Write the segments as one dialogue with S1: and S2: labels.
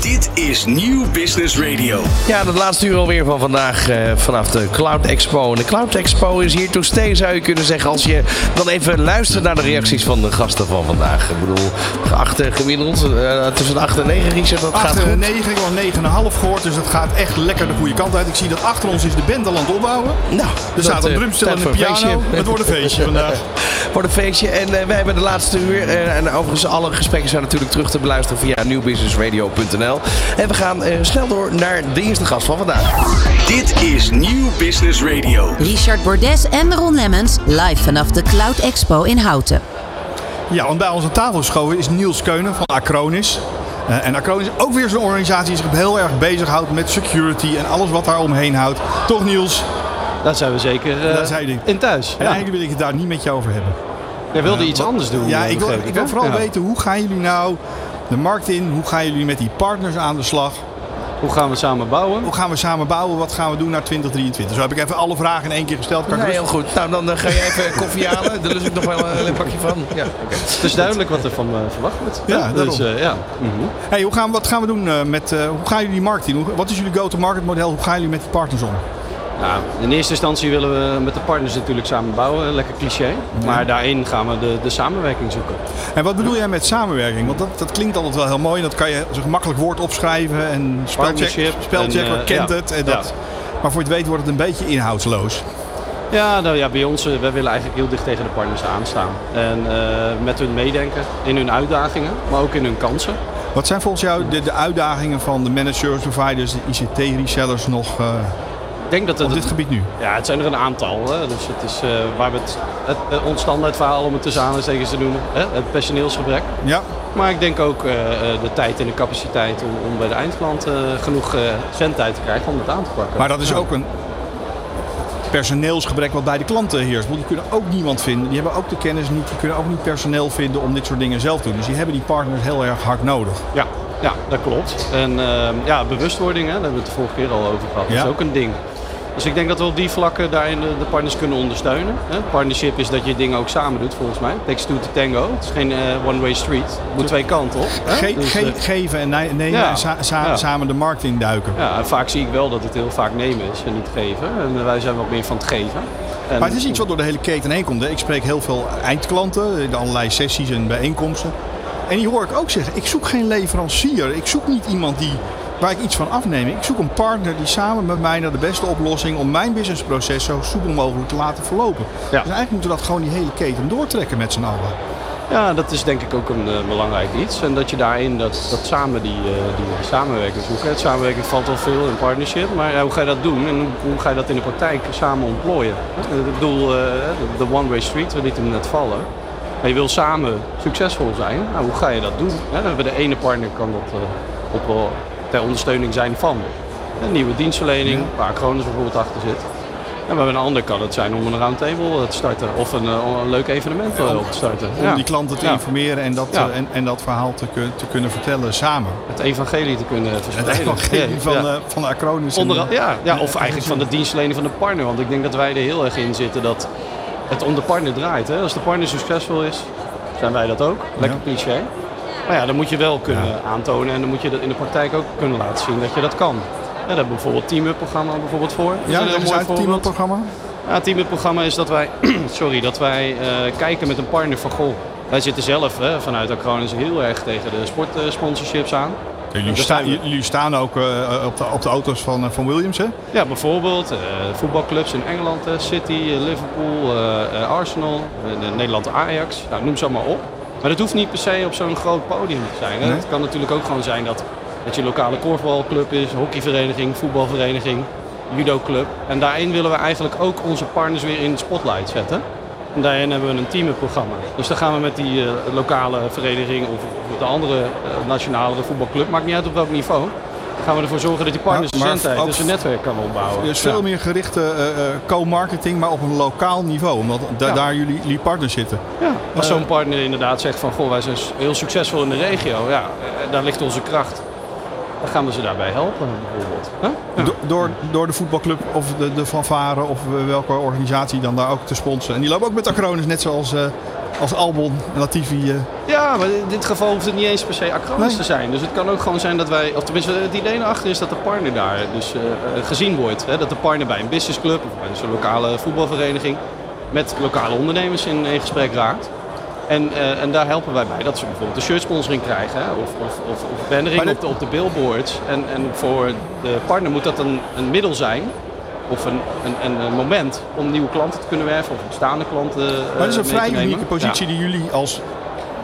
S1: Dit is Nieuw Business Radio.
S2: Ja, dat laatste uur alweer van vandaag eh, vanaf de Cloud Expo. En de Cloud Expo is hier to stay, zou je kunnen zeggen. Als je dan even luistert naar de reacties van de gasten van vandaag. Ik bedoel, acht eh, gemiddeld, eh, tussen de 8 en 9, Richard, dat gaat
S3: 8
S2: goed.
S3: en 9, ik al 9,5 gehoord. Dus dat gaat echt lekker de goede kant uit. Ik zie dat achter ons is de band al aan het opbouwen.
S2: Nou,
S3: Er staat een
S2: eh,
S3: drumstel en een piano.
S2: feestje.
S3: Het wordt een feestje vandaag.
S2: Voor een feestje. En wij hebben de laatste uur. en overigens, alle gesprekken zijn natuurlijk terug te beluisteren via nieuwbusinessradio.nl. En we gaan eh, snel door naar de eerste gast van vandaag.
S1: Dit is Nieuw Business Radio.
S4: Richard Bordes en Ron Lemmens live vanaf de Cloud Expo in Houten.
S3: Ja, want bij ons aan tafel geschoven is Niels Keunen van Acronis. Eh, en Acronis is ook weer zo'n organisatie die zich heel erg bezighoudt met security en alles wat daar omheen houdt. Toch Niels?
S5: Daar zijn we zeker eh,
S3: zijn jullie.
S5: in thuis.
S3: En
S5: Ja.
S3: eigenlijk wil ik het daar niet met je over hebben.
S5: Jij wilde
S3: Eh,
S5: iets
S3: wat-
S5: anders doen.
S3: Ja, ik wil, ik vooral
S5: Ja.
S3: weten hoe gaan jullie nou de markt in? Hoe gaan jullie met die partners aan de slag?
S5: Hoe gaan we samen bouwen?
S3: Hoe gaan we samen bouwen? Wat gaan we doen naar 2023? Zo heb ik even alle vragen in één keer gesteld. Kan ik
S2: Nee, heel goed. Nou, dan eh, ga je even koffie halen. Daar lust ik nog wel een, een pakje van. Ja, oké.
S5: Het is duidelijk wat er van me verwacht wordt.
S3: Ja,
S5: dus eh, ja. Mhm.
S3: Hey, hoe gaan, wat gaan we doen eh, met... eh, hoe gaan jullie die markt in? Hoe- Wat is jullie go-to-market model? Hoe gaan jullie met die partners om?
S5: Nou, in eerste instantie willen we met de partners natuurlijk samen bouwen. Lekker cliché. Maar daarin gaan we de, de samenwerking zoeken.
S3: En wat bedoel jij met samenwerking? Want dat, dat klinkt altijd wel heel mooi. Dat kan je zo gemakkelijk woord opschrijven en spelcheck,
S5: Partnership
S3: spelchecker
S5: eh,
S3: kent
S5: ja.
S3: het. En dat. Maar voor je het weet wordt het een beetje inhoudsloos.
S5: Ja, nou ja, bij ons, eh, wij willen eigenlijk heel dicht tegen de partners aanstaan. En eh, met hun meedenken in hun uitdagingen, maar ook in hun kansen.
S3: Wat zijn volgens jou de, de uitdagingen van de managers, providers, de ICT-resellers nog
S5: denk dat het
S3: op dit gebied nu?
S5: Ja, het zijn er een aantal. Hè. Dus het is eh, waar we het, het, het ons standaardverhaal om het tussen aanhalingstekens te noemen. Hè. Het personeelsgebrek.
S3: Ja,
S5: Maar ik denk ook eh, eh, de tijd en de capaciteit om, om bij de eindklant eh, genoeg zendtijd te krijgen om het aan te pakken.
S3: maar dat is
S5: Ja.
S3: ook een personeelsgebrek wat bij de klanten heerst. Want die kunnen ook niemand vinden. Die hebben ook de kennis niet. Die kunnen ook niet personeel vinden om dit soort dingen zelf te doen. Dus die hebben die partners heel erg hard nodig.
S5: Ja, ja, dat klopt. En eh, ja, bewustwording, hè, daar hebben we het de vorige keer al over gehad. Dat
S3: Ja.
S5: is ook een ding. Dus ik denk dat we op die vlakken daarin de, partners kunnen ondersteunen. Partnership is dat je dingen ook samen doet, volgens mij. Takes two to tango. Het is geen eh, one-way street. Het moet twee kanten op.
S3: Ge-
S5: Dus,
S3: ge-
S5: eh,
S3: geven en ne- nemen
S5: Ja.
S3: en sa- sa-
S5: Ja.
S3: samen de markt induiken.
S5: Ja, en vaak zie ik wel dat het heel vaak nemen is en niet geven. En wij zijn wat meer van het geven. En,
S3: Maar het is iets wat door de hele keten heen komt. hè. Ik spreek heel veel eindklanten, in allerlei sessies en bijeenkomsten. En die hoor ik ook zeggen, ik zoek geen leverancier. Ik zoek niet iemand die, waar ik iets van afneem. Ik zoek een partner die samen met mij naar de beste oplossing... om mijn businessproces zo soepel mogelijk te laten verlopen. Dus eigenlijk moeten we dat gewoon die hele keten doortrekken met z'n allen.
S5: Ja, dat is denk ik ook een eh, belangrijk iets. En dat je daarin dat, dat samen die, eh, die, samenwerking zoekt. Het samenwerking valt al veel in partnership, maar ja, hoe ga je dat doen en hoe, hoe ga je dat in de praktijk samen ontplooien? Eh, Ik bedoel, eh, de one-way street, we lieten hem net vallen. Maar je wil samen succesvol zijn. Nou, hoe ga je dat doen? We de ene partner kan dat eh, op wel ter ondersteuning zijn van een nieuwe dienstverlening, waar Kronos bijvoorbeeld achter zit. En bij een ander kan het zijn om een roundtable te starten of een, eh, een leuk evenement eh, op te starten.
S3: Om
S5: Ja.
S3: die klanten te
S5: Ja.
S3: informeren en dat,
S5: Ja.
S3: eh, en, en dat verhaal te, te kunnen vertellen samen.
S5: Het evangelie te kunnen
S3: Het
S5: verspreiden.
S3: evangelie
S5: Ja,
S3: van,
S5: ja.
S3: eh, van de Acronis.
S5: Onder,
S3: de-
S5: ja, ja, of eigenlijk van de dienstverlening van de partner. Want ik denk dat wij er heel erg in zitten dat het om de partner draait. Hè? Als de partner succesvol is, zijn wij dat ook. Lekker cliché. Maar ja, dan moet je wel kunnen aantonen en dan moet je dat in de praktijk ook kunnen laten zien dat je dat kan. Ja, daar hebben we bijvoorbeeld het Team programma bijvoorbeeld voor. Dat is
S3: Ja,
S5: een mooi voorbeeld.
S3: teamprogramma.
S5: Ja, het teamprogramma is dat wij, sorry, dat wij eh, kijken met een partner van goh. Wij zitten zelf hè, vanuit Acronis heel erg tegen de sportsponsorships aan.
S3: Jullie, sta-
S5: zijn we.
S3: jullie staan ook eh, op, de, op de auto's van, eh, van Williams, hè?
S5: Ja, bijvoorbeeld eh, voetbalclubs in Engeland, eh, City, eh, Liverpool, eh, eh, Arsenal, eh, in Nederland Ajax. Nou, noem ze allemaal op. Maar dat hoeft niet per se op zo'n groot podium te zijn. Hè.
S3: Nee.
S5: Het kan natuurlijk ook gewoon zijn dat het je lokale korfbalclub is, hockeyvereniging, voetbalvereniging, judoclub. En daarin willen we eigenlijk ook onze partners weer in het spotlight zetten. En daarin hebben we een teamprogramma. Dus dan gaan we met die eh, lokale vereniging of, of de andere eh, nationale voetbalclub, maakt niet uit op welk niveau. Gaan we ervoor zorgen dat die partners
S3: Maar- maar
S5: de zendtijd,
S3: ook-
S5: dus een netwerk kan opbouwen.
S3: Dus
S5: Ja.
S3: veel meer gerichte eh, eh, co-marketing, maar op een lokaal niveau. Omdat da-
S5: Ja.
S3: daar jullie, jullie partners zitten.
S5: Ja, als zo'n partner inderdaad zegt van goh, wij zijn heel succesvol in de regio, ja, eh, daar ligt onze kracht. Dan gaan we ze daarbij helpen bijvoorbeeld. Huh? Ja.
S3: Do- door, door de voetbalclub of de, de fanfare of eh, welke organisatie dan daar ook te sponsoren. En die lopen ook met Acronis, net zoals, eh, als Albon en Latifi... eh,
S5: Ja, maar in dit geval hoeft het niet eens per se acronisch
S3: Nee.
S5: te zijn. Dus het kan ook gewoon zijn dat wij, of tenminste het idee erachter is dat de partner daar dus gezien wordt. Hè? Dat de partner bij een businessclub of bij een lokale voetbalvereniging met lokale ondernemers in, in gesprek raakt. En, eh, en daar helpen wij bij dat ze bijvoorbeeld een shirtsponsoring krijgen hè? of, of, of, of bannering
S3: Maar dit-
S5: op, de, op de billboards. En, en voor de partner moet dat een, een middel zijn. Of een, een, moment om nieuwe klanten te kunnen werven of bestaande klanten. eh,
S3: maar dat is een vrij unieke positie
S5: Ja,
S3: die jullie als,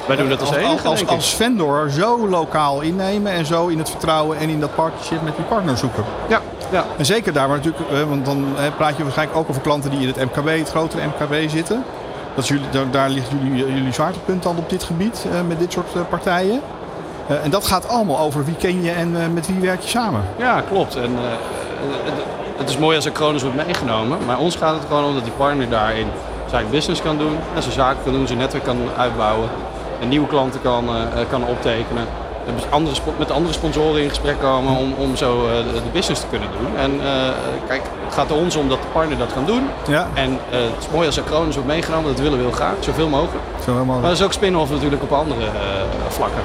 S5: wij doen dat als,
S3: als,
S5: enige,
S3: als, vendor zo lokaal innemen en zo in het vertrouwen en in dat partnership met die partner zoeken.
S5: Ja, ja.
S3: En zeker daar waar natuurlijk, eh, want dan praat je waarschijnlijk ook over klanten die in het MKB, het grotere MKB zitten. Dat jullie, daar, ligt jullie, jullie zwaartepunt dan op dit gebied eh, met dit soort eh, partijen. Eh, en dat gaat allemaal over wie ken je en met wie werk je samen.
S5: Ja, klopt. En, het, is mooi als er Cronus wordt meegenomen. Maar ons gaat het gewoon om dat die partner daarin zijn business kan doen. En zijn zaken kan doen, zijn netwerk kan uitbouwen. En nieuwe klanten kan, kan optekenen. Andere, met andere sponsoren in gesprek komen om, om zo eh, de, business te kunnen doen. En eh, kijk, het gaat er ons om dat de partner dat kan doen.
S3: Ja,
S5: En eh, het is mooi als er Cronus wordt meegenomen. Dat willen we heel graag, zoveel mogelijk. Maar dat is ook spin-off natuurlijk op andere vlakken.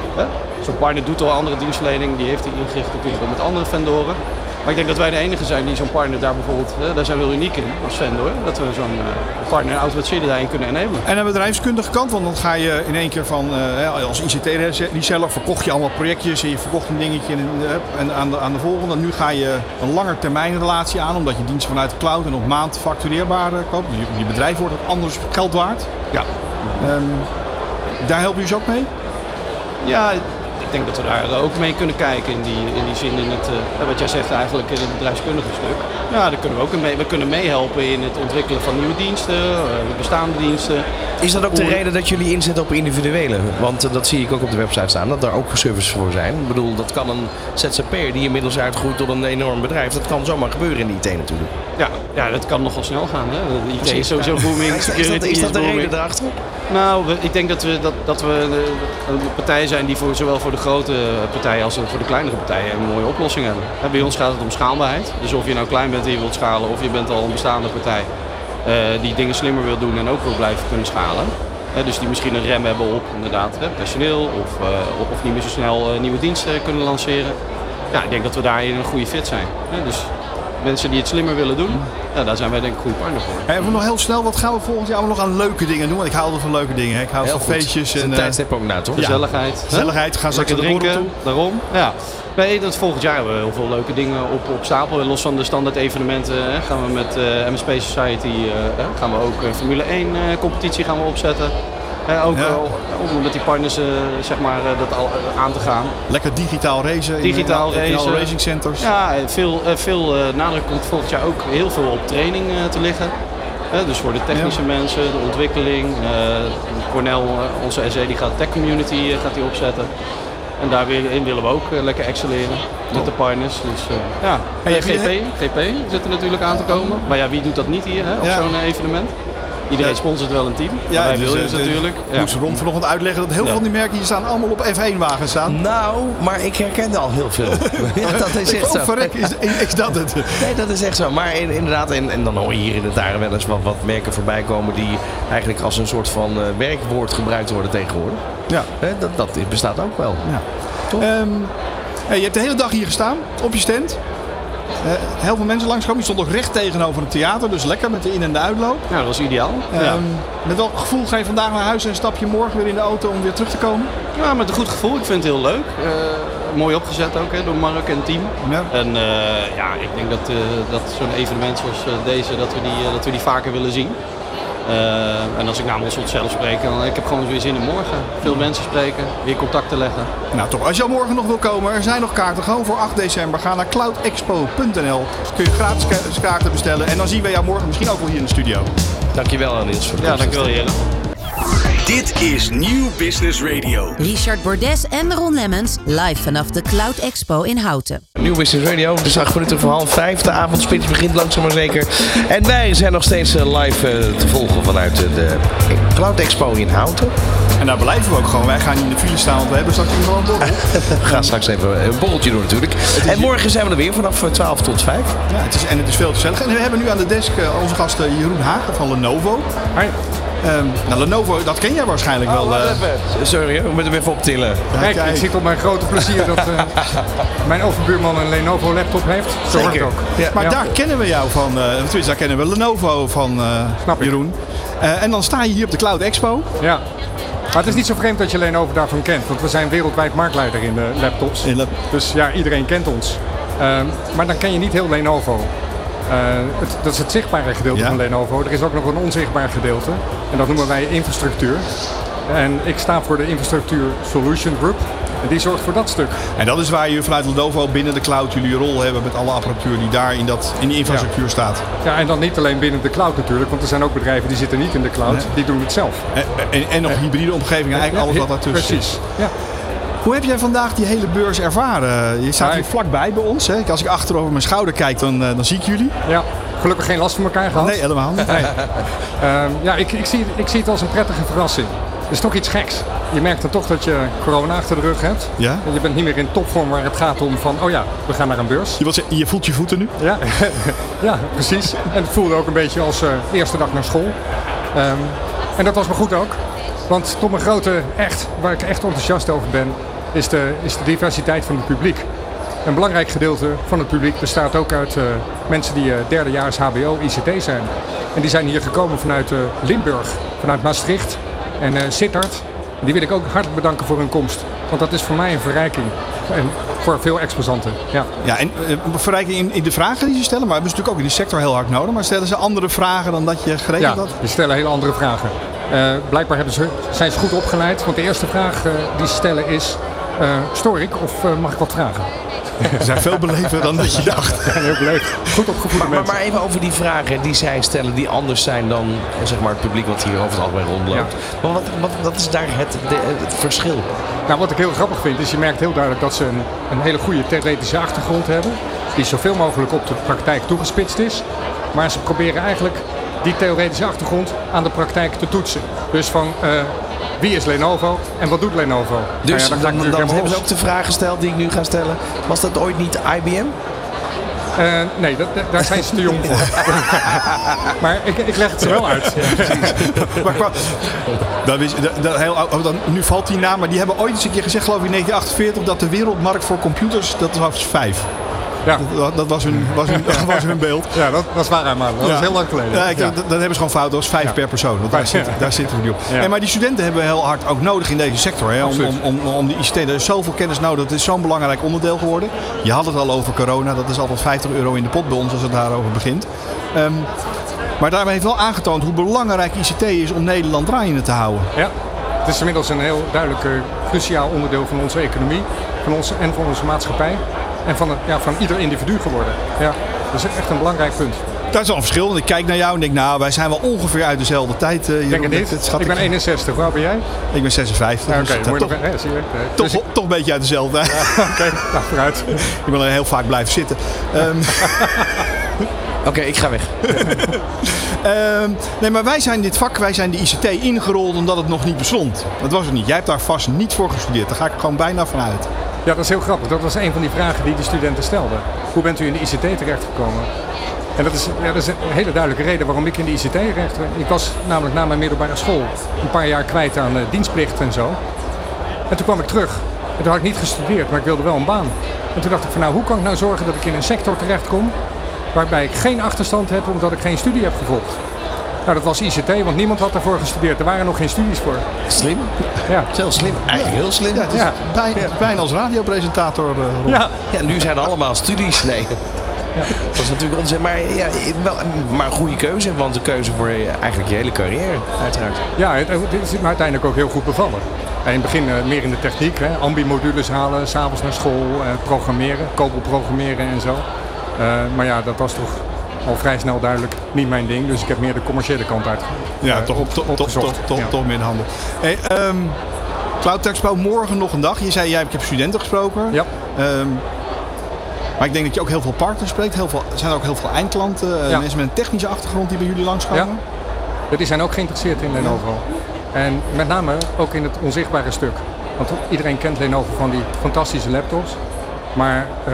S5: Zo'n partner doet al andere dienstverlening, die heeft hij ingericht natuurlijk ook met andere vendoren. Maar ik denk dat wij de enige zijn die zo'n partner daar bijvoorbeeld, hè, daar zijn we heel uniek in als vendor. Dat we zo'n eh, partner automatiseren daarin kunnen enablen.
S3: En aan de bedrijfskundige kant, want dan ga je in één keer van, eh, als ICT-reseller verkocht je allemaal projectjes en je verkocht een dingetje en, eh, en aan, de, aan de volgende. Nu ga je een langer termijn relatie aan, omdat je diensten vanuit de cloud en op maand factureerbaar koopt. Je, je bedrijf wordt ook anders geld waard.
S5: Ja.
S3: Ehm, daar helpen jullie ze ook mee?
S5: ja, ik denk dat we daar ook mee kunnen kijken in die, in die zin, in het, eh, wat jij zegt eigenlijk in het bedrijfskundige stuk. Ja, daar kunnen we ook mee, we kunnen meehelpen in het ontwikkelen van nieuwe diensten, eh, bestaande diensten.
S2: Is dat ook de
S5: Hoe-
S2: reden dat jullie inzetten op individuele? Want eh, dat zie ik ook op de website staan, dat daar ook services voor zijn. Ik bedoel, dat kan een ZZP'er die inmiddels uitgroeit tot een enorm bedrijf. Dat kan zomaar gebeuren in de IT natuurlijk.
S5: Ja, ja, dat kan nogal snel gaan. Hè? De IT
S2: Precies.
S5: is sowieso booming,
S2: Is is dat, is dat de reden daarachter?
S5: Nou, ik denk dat we, dat, dat we eh, een partij zijn die voor, zowel voor de grote partijen als voor de kleinere partijen een mooie oplossing hebben. Bij ons gaat het om schaalbaarheid. Dus of je nou klein bent en je wilt schalen of je bent al een bestaande partij eh, die dingen slimmer wil doen en ook wil blijven kunnen schalen. Dus die misschien een rem hebben op inderdaad personeel of, eh, of, niet meer zo snel eh, nieuwe diensten kunnen lanceren. Ja, ik denk dat we daarin een goede fit zijn. Dus mensen die het slimmer willen doen, ja, daar zijn wij denk ik goede partner voor.
S3: En even nog heel snel, wat gaan we volgend jaar nog aan leuke dingen doen? Want ik hou altijd van leuke dingen. hè. Ik hou
S2: Heel
S3: van
S2: goed.
S3: feestjes en eh,
S2: tijdstip ook naar, toch?
S5: Gezelligheid.
S3: Gaan borrel
S5: drinken,
S3: toe.
S5: daarom. Ja. Nee, dat volgend jaar hebben we heel veel leuke dingen op, op stapel. Los van de standaard evenementen hè, gaan we met eh MSP Society eh, gaan we ook een Formule 1 eh, competitie gaan we opzetten. Ook
S3: Ja.
S5: eh, om met die partners eh, zeg maar, eh, dat al, aan te gaan.
S3: Lekker digitaal racen. in-
S5: Digitaal
S3: in,
S5: racen.
S3: racing centers.
S5: Ja, veel, veel nadruk komt volgend jaar ook heel veel op training te liggen. Dus voor de technische mensen, de ontwikkeling. eh Cornel, onze SE, die gaat Tech Community gaat die opzetten. En daarin willen we ook lekker excelleren met de partners. Dus ja,
S3: Hey,
S5: GP, GP zit er natuurlijk aan te komen. Maar ja, wie doet dat niet hier hè, op
S3: Ja.
S5: zo'n evenement? Iedereen
S3: Ja.
S5: sponsort wel een team.
S3: Ja,
S5: wij
S3: dus,
S5: Williams
S3: eh,
S5: natuurlijk.
S3: Ik
S5: Ja.
S3: moest Ron vanochtend uitleggen dat heel veel van die merken hier staan allemaal op F1-wagens staan.
S2: Nou, maar ik herkende al heel veel. ja, dat is echt
S3: Oh,
S2: zo.
S3: verrek, is, is dat het?
S2: Nee, dat is echt zo. Maar in- inderdaad, en, en dan hoor je hier in het dagen wel eens wat, wat merken voorbij komen die eigenlijk als een soort van eh, werkwoord gebruikt worden tegenwoordig.
S3: Ja.
S2: Hè, dat, dat bestaat ook wel.
S3: ja. Ehm, hey, je hebt de hele dag hier gestaan, op je stand. Eh, heel veel mensen langskomen. Je stond ook recht tegenover het theater, dus lekker met de in- en de uitloop.
S5: Ja, dat was ideaal. ja.
S3: Ehm, Met welk gevoel ga je vandaag naar huis en stap je morgen weer in de auto om weer terug te komen?
S5: Ja, met een goed gevoel. Ik vind het heel leuk. Eh, mooi opgezet ook hè, door Mark en het team.
S3: Ja.
S5: En eh, ja, ik denk dat, dat zo'n evenement zoals deze, dat we, die, dat we die vaker willen zien. Eh, en als ik namens onszelf spreek, dan ik heb gewoon weer zin in morgen. Veel mensen spreken, weer contacten leggen.
S3: Nou toch, als je al morgen nog wil komen, er zijn nog kaarten. Gewoon voor 8 december. Ga naar cloudexpo.nl. Kun je gratis ka- kaarten bestellen. En dan zien we jou morgen misschien ook wel hier in de studio.
S2: Dankjewel Niels voor de
S5: Ja, dankjewel heren.
S1: Dit is Nieuw Business Radio.
S4: Richard Bordes en Ron Lemmens live vanaf de Cloud Expo in Houten.
S2: Nieuw Business Radio, het is acht minuten voor half vijf. De avondspits begint langzaam maar zeker. En wij zijn nog steeds eh, live eh, te volgen vanuit eh, de Cloud Expo in Houten.
S3: En daar blijven we ook gewoon. Wij gaan niet in de file staan, want we hebben straks nog een borrel.
S2: We gaan straks even een borreltje doen natuurlijk. En morgen zijn we er weer vanaf eh, 12 tot 5.
S3: Ja, het is, en het is veel te gezellig. En we hebben nu aan de desk onze gast Jeroen Hagen van Lenovo.
S5: Hi.
S3: Ehm, nou, Lenovo, dat ken jij waarschijnlijk wel. eh.
S2: Sorry, hoor, ik moet hem even optillen.
S6: Kijk,
S3: kijk.
S6: ik zie tot mijn grote plezier dat eh, mijn overbuurman een Lenovo laptop heeft. Zo
S2: Zeker.
S6: ook.
S2: Ja.
S3: Maar
S6: Ja.
S3: daar kennen we jou van, eh tenminste daar kennen we Lenovo van eh,
S6: Snap ik.
S3: Jeroen. Eh, en dan sta je hier op de Cloud Expo.
S6: Ja. Maar het is niet zo vreemd dat je Lenovo daarvan kent, want we zijn wereldwijd marktleider in de laptops.
S3: In lap-
S6: Dus ja, iedereen kent ons. Ehm, maar dan ken je niet heel Lenovo. Eh, het, dat is het zichtbare gedeelte
S3: Ja.
S6: van Lenovo. Er is ook nog een onzichtbaar gedeelte. En dat noemen wij infrastructuur. En ik sta voor de Infrastructuur Solution Group. En die zorgt voor dat stuk.
S3: En dat is waar je vanuit Lenovo binnen de cloud jullie rol hebben met alle apparatuur die daar in, dat, in die infrastructuur staat.
S6: Ja, en dan niet alleen binnen de cloud natuurlijk, want er zijn ook bedrijven die zitten niet in de cloud,
S3: Nee.
S6: die doen het zelf.
S3: En, en, en nog hybride omgevingen, eigenlijk alles wat daartussen zit.
S6: Precies. Ja.
S3: Hoe heb jij vandaag die hele beurs ervaren? Je staat hier vlakbij bij ons. Hè? Als ik achter over mijn schouder kijk, dan, eh, dan zie ik jullie.
S6: ja, gelukkig geen last van elkaar gehad.
S3: Nee, helemaal niet.
S6: Nee. Ehm, ja, ik, ik, zie, ik zie het als een prettige verrassing. Het is toch iets geks. Je merkt dan toch dat je corona achter de rug hebt.
S3: Ja?
S6: En Je bent niet meer in topvorm waar het gaat om van, oh ja, we gaan naar een beurs.
S3: Je, voelt je voeten nu?
S6: Ja, ja precies. En het voelde ook een beetje als eh, eerste dag naar school. Ehm, en dat was me goed ook. Want tot mijn grote, echt, waar ik echt enthousiast over ben, is de, is de diversiteit van het publiek. Een belangrijk gedeelte van het publiek bestaat ook uit eh, mensen die eh, derdejaars HBO, ICT zijn. En die zijn hier gekomen vanuit eh, Limburg, vanuit Maastricht en Sittard. Die wil ik ook hartelijk bedanken voor hun komst. Want dat is voor mij een verrijking. En voor veel exposanten. Ja.
S3: Ja, en verrijking in, in de vragen die ze stellen, maar hebben ze natuurlijk ook in die sector heel hard nodig. Maar stellen ze andere vragen dan dat je gerekend
S6: Ja,
S3: had?
S6: die stellen hele andere vragen. Blijkbaar hebben ze, zijn ze goed opgeleid. Want de eerste vraag die ze stellen is... eh stoor ik of eh, mag ik wat vragen?
S3: Ze zijn veel belever dan dat je dacht.
S6: Ja, heel beleefd. Goed opgevoede
S2: Maar, maar, even over die vragen die zij stellen, die anders zijn dan zeg maar, het publiek wat hier over het algemeen rondloopt. Maar wat, wat, wat is daar het, de- het verschil?
S6: Nou, wat ik heel grappig vind is, je merkt heel duidelijk dat ze een, een hele goede theoretische achtergrond hebben. Die zoveel mogelijk op de praktijk toegespitst is. Maar ze proberen eigenlijk die theoretische achtergrond aan de praktijk te toetsen. Dus van eh, wie is Lenovo en wat doet Lenovo? Nou
S2: Dus
S6: ja,
S2: dan, dan,
S6: helemaal
S2: hebben ze ook de vraag gesteld die ik nu ga stellen. Was dat ooit niet IBM?
S6: Eh, nee, dat, daar zijn ze te jong voor. maar ik, ik leg het ze wel uit.
S3: Maar qua- dat is, dat, dat heel, oh, dan, nu valt die naam, maar die hebben ooit eens een keer gezegd, geloof ik in 1948, dat de wereldmarkt voor computers, dat was vijf.
S6: Ja,
S3: Dat, dat was, hun, was, hun, was hun beeld.
S6: ja dat, dat is waar, maar dat
S3: Ja.
S6: is heel lang geleden.
S3: Ja, ik. Dat, dat hebben ze gewoon fout. Dat was vijf per persoon. Want daar, zitten, daar zitten we niet op. En maar die studenten hebben we heel hard ook nodig in deze sector. Hè, om, om, om, om die ICT. Er is zoveel kennis nodig. Dat is zo'n belangrijk onderdeel geworden. Je had het al over corona. Dat is altijd 50 euro in de pot bij ons als het daarover begint. Ehm, maar daarmee heeft wel aangetoond hoe belangrijk ICT is om Nederland draaiende te houden.
S6: Ja, het is inmiddels een heel duidelijk eh, cruciaal onderdeel van onze economie van ons, en van onze maatschappij. En van, ja, van ieder individu geworden. Ja, dat is echt een belangrijk punt.
S3: Dat is wel een verschil. Want ik kijk naar jou en denk, nou, wij zijn wel ongeveer uit dezelfde tijd. eh,
S6: Ik denk het
S3: Dat
S6: niet.
S3: schat
S6: Ik ben 61. Hoe oud ben jij?
S3: ik ben 56.
S6: Ja,
S3: dus
S6: Oké,
S3: toch,
S6: nog... hè, zie je? Nee,
S3: toch,
S6: dus ik-
S3: toch een beetje uit dezelfde tijd.
S6: Oké, nou vooruit.
S3: Ik ben er heel vaak blijven zitten. Ehm,
S2: Oké, ik ga weg.
S3: Ehm, nee, maar wij zijn dit vak, wij zijn de ICT ingerold omdat het nog niet bestond. Dat was het niet. Jij hebt daar vast niet voor gestudeerd. Daar ga ik gewoon bijna vanuit.
S6: Ja, dat is heel grappig. Dat was een van die vragen die de studenten stelden. Hoe bent u in de ICT terechtgekomen? En dat is, ja, is een hele duidelijke reden waarom ik in de ICT terecht Ik was namelijk na mijn middelbare school een paar jaar kwijt aan eh, dienstplicht en zo. En toen kwam ik terug. En toen had ik niet gestudeerd, maar ik wilde wel een baan. En toen dacht ik van nou, hoe kan ik nou zorgen dat ik in een sector terechtkom waarbij ik geen achterstand heb omdat ik geen studie heb gevolgd. Nou, dat was ICT, want niemand had daarvoor gestudeerd. Er waren nog geen studies voor.
S2: Slim.
S6: Ja,
S2: Heel slim. Eigenlijk heel slim.
S3: Ja, het is
S6: Ja.
S3: bijna, bijna als radiopresentator. eh,
S6: ja.
S2: Ja, nu zijn er allemaal studies. Nee. Dat is natuurlijk onzin. Maar, ja, wel, maar een goede keuze. Want een keuze voor je- eigenlijk je hele carrière, uiteraard.
S6: Ja, het, het is me uiteindelijk ook heel goed bevallen. En in het begin eh, meer in de techniek, hè, ambi-modules halen, s'avonds naar school, eh, programmeren, COBOL programmeren en zo. Eh, maar ja, dat was toch al vrij snel duidelijk niet mijn ding. Dus ik heb meer de commerciële kant uit.
S3: Ja, toch,
S6: op-
S3: toch,
S6: Ja.
S3: meer in de handen. Hey, ehm, Cloud Expo, morgen nog een dag. Je zei, jij, ik heb studenten gesproken.
S6: Ja.
S3: Ehm, maar ik denk dat je ook heel veel partners spreekt. Heel veel, er zijn ook heel veel eindklanten. eh,
S6: Ja.
S3: Mensen met een technische achtergrond die bij jullie langskomen.
S6: Ja, die zijn ook geïnteresseerd in Lenovo. En met name ook in het onzichtbare stuk. Want iedereen kent Lenovo van die fantastische laptops. Maar eh,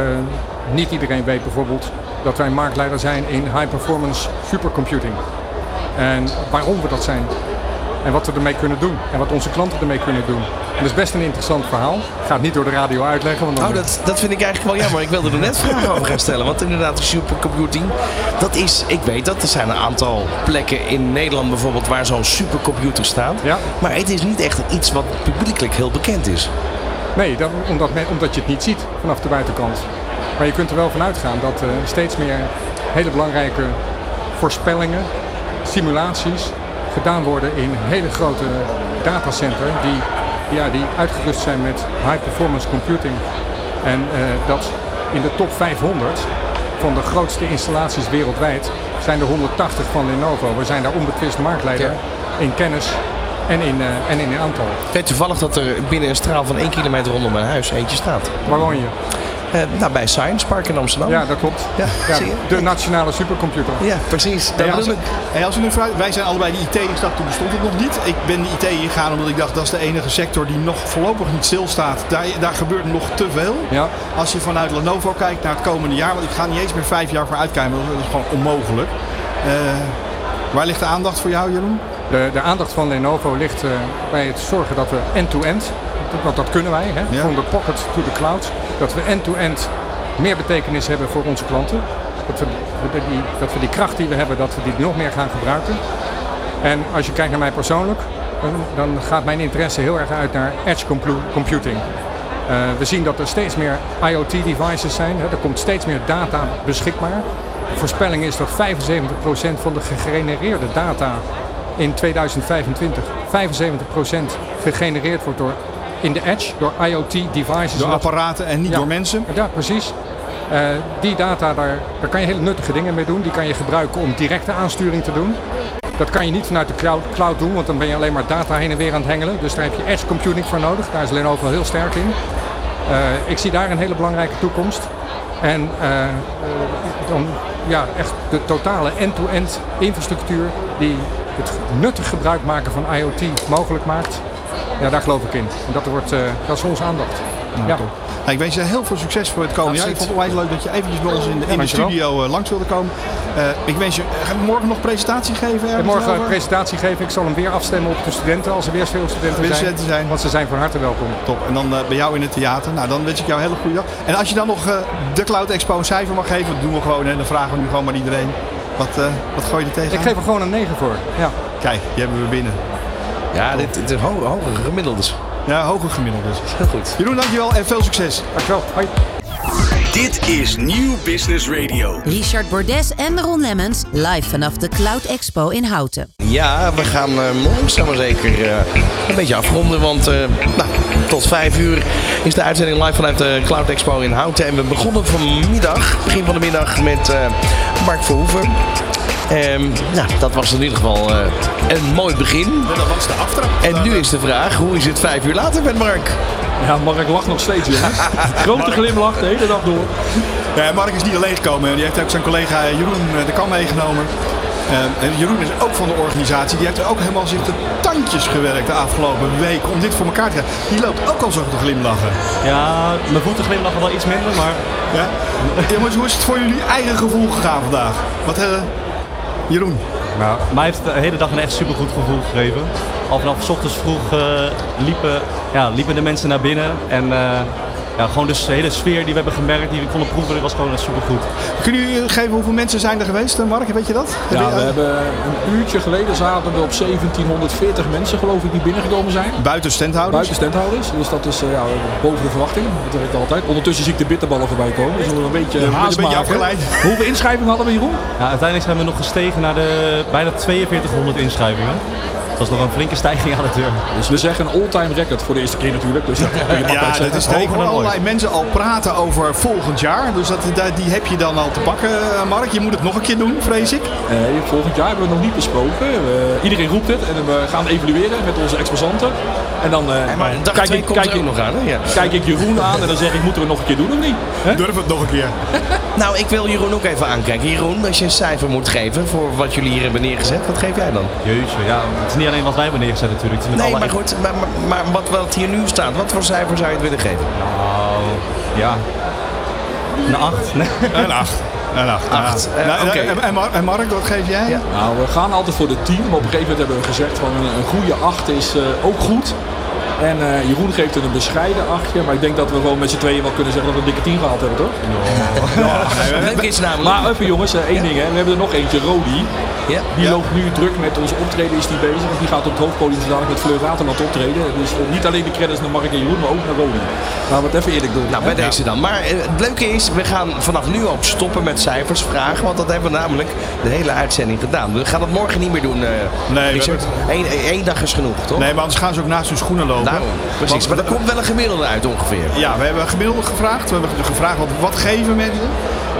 S6: niet iedereen weet bijvoorbeeld dat wij marktleider zijn in high performance supercomputing. En waarom we dat zijn, En wat we ermee kunnen doen. En wat onze klanten ermee kunnen doen. En dat is best een interessant verhaal. Ik ga het niet door de radio uitleggen. Want dan
S2: Oh, dat, dat vind ik eigenlijk wel jammer. Ik wilde er net vragen over gaan stellen. Want inderdaad, supercomputing, dat is, ik weet dat, er zijn een aantal plekken in Nederland bijvoorbeeld waar zo'n supercomputer staat.
S6: Ja.
S2: Maar het is niet echt iets wat publiekelijk heel bekend is.
S6: Nee, dat, omdat, men- omdat je het niet ziet vanaf de buitenkant. Maar je kunt er wel van uitgaan dat eh, steeds meer hele belangrijke voorspellingen, simulaties gedaan worden in hele grote datacenter die, ja, die uitgerust zijn met high performance computing. En eh, dat in de top 500 van de grootste installaties wereldwijd zijn er 180 van Lenovo. We zijn daar onbetwist marktleider in kennis en in, eh, en in aantal.
S2: Weet toevallig dat er binnen een straal van 1 kilometer rondom mijn huis eentje staat.
S6: Waar woon je?
S2: Eh, nou, bij Science Park in Amsterdam.
S6: Ja, dat klopt.
S2: Ja,
S6: de nationale supercomputer.
S2: Ja, precies. Dat
S3: als, we nu vooruit, wij zijn allebei de IT gestapt, toen bestond het nog niet. Ik ben de IT ingegaan omdat ik dacht dat is de enige sector die nog voorlopig niet stilstaat. Daar, daar gebeurt nog te veel.
S6: Ja.
S3: Als je vanuit Lenovo kijkt naar het komende jaar, want ik ga niet eens meer vijf jaar vooruit kijken, want dat is gewoon onmogelijk. Eh, waar ligt de aandacht voor jou, Jeroen?
S6: De, de aandacht van Lenovo ligt eh, bij het zorgen dat we end-to-end, want dat kunnen wij, hè,
S3: Ja.
S6: van de pocket to the cloud, dat we end-to-end meer betekenis hebben voor onze klanten. Dat we, die, dat we die kracht die we hebben, dat we die nog meer gaan gebruiken. En als je kijkt naar mij persoonlijk, dan, gaat mijn interesse heel erg uit naar edge compu- computing. Eh, we zien dat er steeds meer IoT-devices zijn. Hè. Er komt steeds meer data beschikbaar. De voorspelling is dat 75% van de gegenereerde data in 2025 75% gegenereerd wordt door in de edge, door IoT-devices.
S3: Door apparaten en niet
S6: Ja.
S3: door mensen.
S6: Ja, precies. Eh, die data, daar, daar kan je hele nuttige dingen mee doen. Die kan je gebruiken om directe aansturing te doen. Dat kan je niet vanuit de cloud, cloud doen, want dan ben je alleen maar data heen en weer aan het hengelen. Dus daar heb je edge computing voor nodig. Daar is Lenovo heel sterk in. Eh, ik zie daar een hele belangrijke toekomst. En eh, eh, dan ja, echt de totale end-to-end infrastructuur die het nuttig gebruik maken van IoT mogelijk maakt. Ja, daar geloof ik in. En dat, wordt, eh, dat is onze aandacht. ja.
S3: Nou, ik wens je heel veel succes voor het komende jaar. Ik vond het onwijs leuk dat je eventjes bij ons in de, in de studio eh, langs wilde komen. Eh, ik wens je, ga je morgen nog presentatie geven?
S6: Morgen
S3: over?
S6: een presentatie geven. Ik zal hem weer afstemmen op de studenten als er weer veel studenten zijn.
S3: zijn.
S6: Want ze zijn van harte welkom.
S3: Top. En dan bij jou in het theater. Nou, dan wens ik jou een hele goede dag. En als je dan nog de Cloud Expo een cijfer mag geven, dat doen we gewoon. En dan vragen we nu gewoon maar iedereen. Wat, wat gooi je er tegen?
S6: Ik geef er gewoon een 9 voor. Ja.
S3: Kijk, die hebben we binnen.
S2: Ja, dit, dit is ho hogere gemiddeldes.
S3: Ja, hoger gemiddeld dus.
S2: Heel goed.
S3: Jeroen, dankjewel en veel succes.
S6: Dankjewel. Hoi.
S1: Dit is Nieuw Business Radio.
S4: Richard Bordes en Ron Lemmens live vanaf de Cloud Expo in Houten.
S2: Ja, we gaan uh, langzaam maar zeker uh, een beetje afronden. Want uh, nou, tot vijf uur is de uitzending live vanuit de Cloud Expo in Houten. En we begonnen vanmiddag, begin van de middag, met uh, Mark Verhoeven. Um, nou, dat was in ieder geval uh, een mooi begin.
S3: Ja, dat was de aftrap.
S2: En nu is de vraag, hoe is het vijf uur later met Mark?
S7: Ja, Mark lacht nog steeds, jongens. Grote glimlach de hele dag door.
S3: Ja, Mark is niet alleen gekomen. Die heeft ook zijn collega Jeroen de Kam meegenomen. Uh, en Jeroen is ook van de organisatie. Die heeft er ook helemaal zich de tandjes gewerkt de afgelopen week om dit voor elkaar te krijgen. Die loopt ook al zo te glimlachen.
S8: Ja, mijn voeten glimlachen wel iets minder, maar...
S3: Ja? Jongens, hoe is het voor jullie eigen gevoel gegaan vandaag? Wat, uh, Jeroen?
S8: Nou, mij heeft de hele dag een echt supergoed gevoel gegeven. Al vanaf 's ochtends vroeg uh, liepen, ja, liepen de mensen naar binnen. En uh, ja, gewoon dus de hele sfeer die we hebben gemerkt, die we konden proeven, was gewoon supergoed.
S3: Kun je geven hoeveel mensen zijn er geweest, Mark? Weet je dat?
S7: Ja, we hebben een uurtje geleden zaten we op 1740 mensen, geloof ik, die binnengekomen zijn.
S3: Buiten standhouders?
S7: Buiten standhouders. Dus dat is uh, ja, boven de verwachting. Dat werkt altijd. Ondertussen zie ik de bitterballen voorbij komen. Dus we een beetje
S3: ja,
S7: haast maken.
S3: afgeleid.
S7: Hoeveel inschrijvingen hadden we, Jeroen?
S8: Ja, uiteindelijk zijn we nog gestegen naar de bijna 4200 inschrijvingen. Dat was nog een flinke stijging aan de deur.
S7: Dus we zeggen een all-time record voor de eerste keer natuurlijk. Dus dat kun je
S3: ja, dat is hoor allerlei mensen al praten over volgend jaar. Dus dat, die heb je dan al te pakken, Mark. Je moet het nog een keer doen, vrees ik.
S7: Nee, volgend jaar hebben we nog niet besproken. Iedereen roept het en we gaan evalueren met onze exposanten. En dan uh,
S2: kijk, ik, kijk, ik, nog aan, hè? Ja.
S7: kijk ik Jeroen aan en dan zeg ik, moeten we het nog een keer doen of niet?
S3: He? Durf het nog een keer.
S2: nou, ik wil Jeroen ook even aankijken. Jeroen, als je een cijfer moet geven voor wat jullie hier hebben neergezet, wat geef jij dan?
S8: Jeetje, ja, het is niet alleen wat wij hebben neergezet natuurlijk. Het is
S2: nee, maar goed, maar, maar, maar wat, wat hier nu staat, wat voor cijfer zou je het willen geven?
S8: Nou, ja, een 8. Nee.
S3: Een 8. Een acht.
S2: Acht.
S3: Ja.
S2: Eh,
S3: Nou,
S2: oké.
S3: en, en Mar- en Mark, wat geef jij?
S2: Ja.
S7: Nou, we gaan altijd voor de 10. Maar op een gegeven moment hebben we gezegd van een, een goede 8 is eh, ook goed. En eh, Jeroen geeft het een bescheiden 8. Maar ik denk dat we gewoon met z'n tweeën wel kunnen zeggen dat we een dikke 10 gehaald hebben, toch?
S2: Leuk is namelijk.
S7: Maar even jongens, eh, één ding hè. We hebben er nog eentje, Rodi.
S2: Ja.
S7: Die
S3: Ja.
S7: loopt nu druk met ons optreden, is die bezig. Want die gaat op het hoofdpodium dadelijk met Fleur Waterland optreden. Dus niet alleen de credits naar Mark en Jeroen, maar ook naar Rodi. Laten we het even eerlijk doen.
S2: Nou, bij deze dan. Maar eh, het leuke is, we gaan vanaf nu ook stoppen met cijfers vragen. Want dat hebben we namelijk de hele uitzending gedaan. We gaan dat morgen niet meer doen, eh
S3: we
S2: Richard. Eén één dag is genoeg, toch?
S3: Nee, maar anders gaan ze ook naast hun schoenen lopen.
S2: Nou, precies.
S3: Want-
S2: Maar er komt wel een gemiddelde uit ongeveer.
S3: Ja, we hebben gemiddeld gevraagd. We hebben gevraagd wat, wat geven mensen.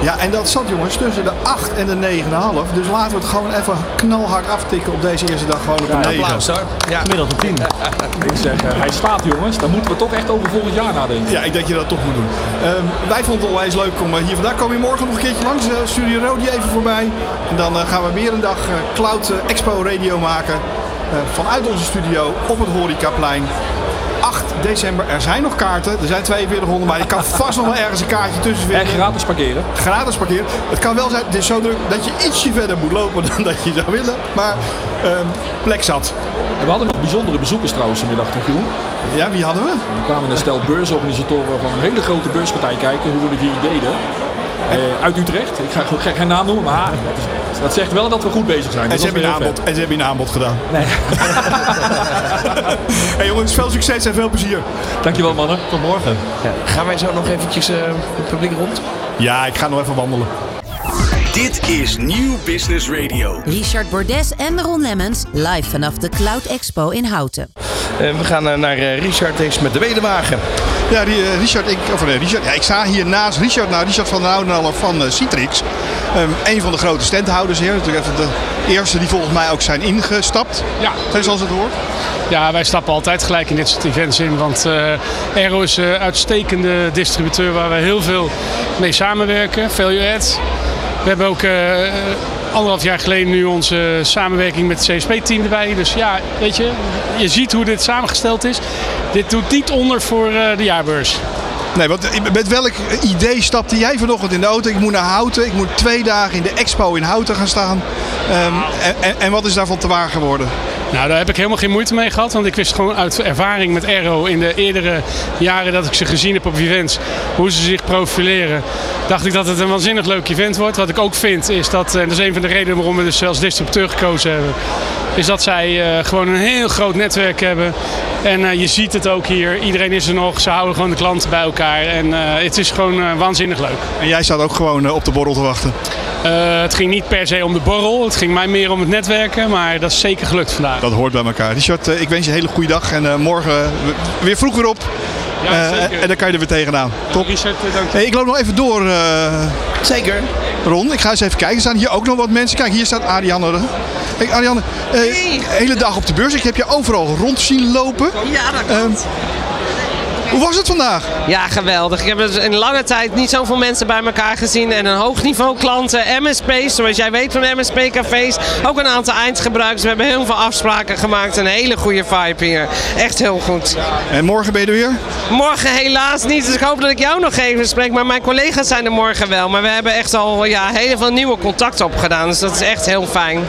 S3: Ja, en dat zat jongens tussen de 8 en de 9,5. Dus laten we het gewoon even knalhard aftikken op deze eerste dag gewoon op een 9.
S2: Applaus hoor. Ja.
S8: Gemiddeld een 10.
S7: Ik zeg, eh, hij staat jongens, dan moeten we toch echt over volgend jaar nadenken.
S3: Ja, ik denk dat je dat toch moet doen. Ehm, wij vonden het onwijs leuk om eh, hier vandaag. Kom je morgen nog een keertje langs. eh, Studio Rodi even voorbij. En dan gaan we weer een dag Cloud Expo Radio maken. eh, vanuit onze studio op het Horecaplein. 8 december. Er zijn nog kaarten. Er zijn 4200, maar je kan vast nog wel ergens een kaartje tussen vinden.
S7: En gratis parkeren.
S3: gratis parkeren. Het kan wel zijn, het is zo druk dat je ietsje verder moet lopen dan dat je zou willen. Maar ehm, plek zat.
S7: En we hadden nog bijzondere bezoekers trouwens vanmiddag, toch?
S3: Ja, wie hadden we?
S7: Er kwamen een stel beursorganisatoren van een hele grote beurspartij kijken hoe we hier deden. Eh, uit Utrecht. Ik ga, ik ga geen naam noemen, maar dat, is- dat zegt wel dat we goed bezig zijn.
S3: En ze, hebben een aanbod, en ze hebben een aanbod gedaan.
S7: Nee.
S3: hey jongens, veel succes en veel plezier.
S7: Dankjewel mannen.
S8: Tot morgen.
S2: Ja. Gaan wij zo nog eventjes eh, het publiek rond?
S3: Ja, ik ga nog even wandelen.
S1: Dit is Nieuw Business Radio.
S4: Richard Bordes en Ron Lemmens live vanaf de Cloud Expo in Houten.
S2: Eh, we gaan eh, naar eh, Richard eens met de Wedewagen.
S3: Ja, die, Richard, ik, of, nee, Richard, ja, ik sta hier naast Richard, nou, Richard van der Oudenaller van Citrix. Ehm, een van de grote standhouders hier. Natuurlijk even de eerste die volgens mij ook zijn ingestapt.
S9: Ja.
S3: Zoals het hoort.
S9: Ja, wij stappen altijd gelijk in dit soort events in. Want eh Aero is een uitstekende distributeur waar we heel veel mee samenwerken. Value add. We hebben ook eh, anderhalf jaar geleden nu onze samenwerking met het CSP-team erbij. Dus ja, weet je, je ziet hoe dit samengesteld is. Dit doet niet onder voor eh, de jaarbeurs.
S3: Nee, want met welk idee stapte jij vanochtend in de auto? Ik moet naar Houten. Ik moet twee dagen in de expo in Houten gaan staan. Ehm, en, en, en wat is daarvan te waar geworden?
S9: Nou, daar heb ik helemaal geen moeite mee gehad. Want ik wist gewoon uit ervaring met Aero in de eerdere jaren dat ik ze gezien heb op events, hoe ze zich profileren, dacht ik dat het een waanzinnig leuk event wordt. Wat ik ook vind is dat, en dat is een van de redenen waarom we dus als distributeur gekozen hebben, is dat zij eh, gewoon een heel groot netwerk hebben. En eh, je ziet het ook hier, iedereen is er nog, ze houden gewoon de klanten bij elkaar. En eh, het is gewoon eh, waanzinnig leuk.
S3: En jij staat ook gewoon op de borrel te wachten.
S9: Eh, het ging niet per se om de borrel, het ging mij meer om het netwerken, maar dat is zeker gelukt vandaag.
S3: Dat hoort bij elkaar. Richard, ik wens je een hele goede dag. En eh, morgen weer vroeg weer op.
S9: Ja, zeker.
S3: en dan kan je er weer tegenaan. Top.
S9: Richard, dank je.
S3: Hey, ik loop nog even door, eh,
S2: Zeker.
S3: Ron. Ik ga eens even kijken. Er staan hier ook nog wat mensen. Kijk, hier staat Ariane. Hey, Ariane, eh, hele dag op de beurs. Ik heb je overal rond zien lopen.
S10: Ja, dat
S3: Ehm, hoe was het vandaag?
S10: Ja, geweldig. Ik heb dus in lange tijd niet zoveel mensen bij elkaar gezien. En een hoog niveau klanten, MSP's, zoals jij weet van MSP-cafés. Ook een aantal eindgebruikers. We hebben heel veel afspraken gemaakt. Een hele goede vibe hier. Echt heel goed.
S3: En morgen ben je er weer?
S10: Morgen helaas niet, dus ik hoop dat ik jou nog even spreek. Maar mijn collega's zijn er morgen wel. Maar we hebben echt al ja, heel veel nieuwe contacten opgedaan. Dus dat is echt heel fijn.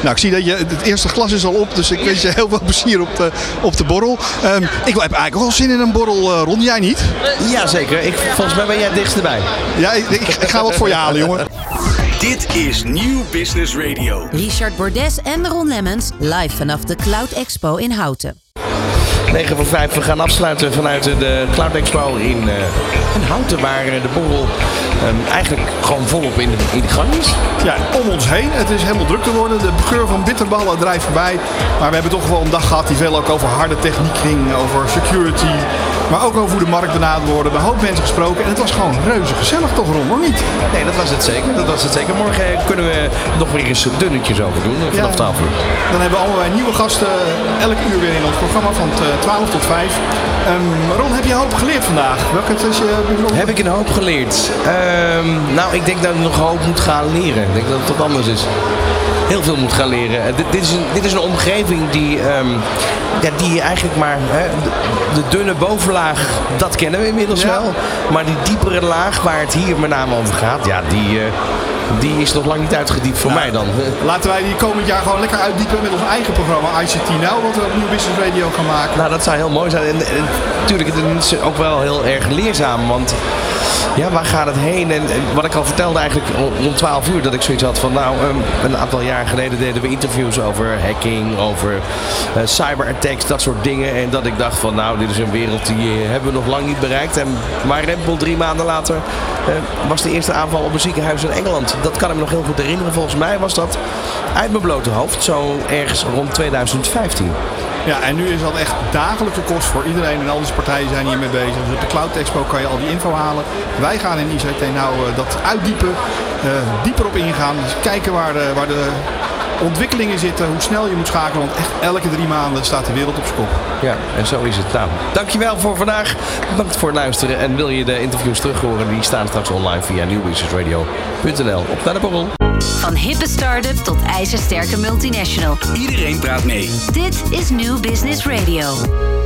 S3: Nou, ik zie dat je, het eerste glas is al op, dus ik wens je heel veel plezier op de, op de borrel. Ehm, ik heb eigenlijk ook wel zin in een borrel, eh, Ron. Jij niet?
S2: Jazeker. Ik, volgens mij ben jij het dichtst erbij.
S3: Ja, ik, ik, ik ga wat voor je halen, jongen.
S1: Dit is Nieuw Business Radio.
S4: Richard Bordes en Ron Lemmens live vanaf de Cloud Expo in Houten.
S2: 9 voor 5. We gaan afsluiten vanuit de Cloud Expo in, eh in Houten, waar eh, de borrel ehm, eigenlijk gewoon volop in de, in de gang is.
S3: Ja, om ons heen. Het is helemaal druk te worden. De geur van bitterballen drijft voorbij. Maar we hebben toch wel een dag gehad die veel ook over harde techniek ging. Over security. Maar ook over hoe de markt benaderd wordt. We een hoop mensen gesproken. En het was gewoon reuze gezellig toch, Ron? Of niet?
S2: Nee, dat was het zeker. Dat was het zeker. Morgen eh, kunnen we nog weer eens dunnetjes over doen eh, vanaf
S3: Ja.
S2: 12 uur.
S3: Dan hebben we allemaal nieuwe gasten elk uur weer in ons programma van t- 12 tot 5. Ehm, Ron, heb je een hoop geleerd vandaag? Welke is je bijzonder?
S2: Heb ik een hoop geleerd? Nou, ik denk dat ik nog een hoop moet gaan leren. Ik denk dat het wat anders is. heel veel moet gaan leren. Eh, dit, dit, is, een, dit is een omgeving die, ehm, ja, die eigenlijk maar... Hè, de, dunne bovenlaag, dat kennen we inmiddels wel. Maar die diepere laag waar het hier met name over gaat, ja, die... eh, die is nog lang niet uitgediept voor mij dan.
S3: Laten wij die komend jaar gewoon lekker uitdiepen met ons eigen programma ICT Now, wat we op Nieuw Business Radio gaan maken.
S2: Nou, dat zou heel mooi zijn. En, en natuurlijk, het is ook wel heel erg leerzaam. Want ja, waar gaat het heen? En, wat ik al vertelde eigenlijk rond 12 uur, dat ik zoiets had van, nou, um, een aantal jaar geleden deden we interviews over hacking, over uh, cyberattacks, dat soort dingen. En dat ik dacht van, nou, dit is een wereld die uh, hebben we nog lang niet bereikt. En maar Rempel drie maanden later uh, was de eerste aanval op een ziekenhuis in Engeland. Dat kan ik me nog heel goed herinneren. Volgens mij was dat uit mijn blote hoofd, zo ergens rond 2015.
S3: Ja, en nu is dat echt dagelijkse kost voor iedereen. En al die partijen zijn hiermee bezig. Dus op de Cloud Expo kan je al die info halen. Wij gaan in ICT nou uh, dat uitdiepen. Uh, dieper op ingaan. Dus kijken waar de, waar de ontwikkelingen zitten. Hoe snel je moet schakelen. Want echt elke drie maanden staat de wereld op zijn kop.
S2: Ja, en zo is het. Nou, dankjewel voor vandaag. Bedankt voor het luisteren. En wil je de interviews terug horen? Die staan straks online via nieuwbusinessradio.nl. Op naar de borrel.
S4: Van hippe start-up tot ijzersterke multinational.
S1: Iedereen praat mee.
S4: Dit is New Business Radio.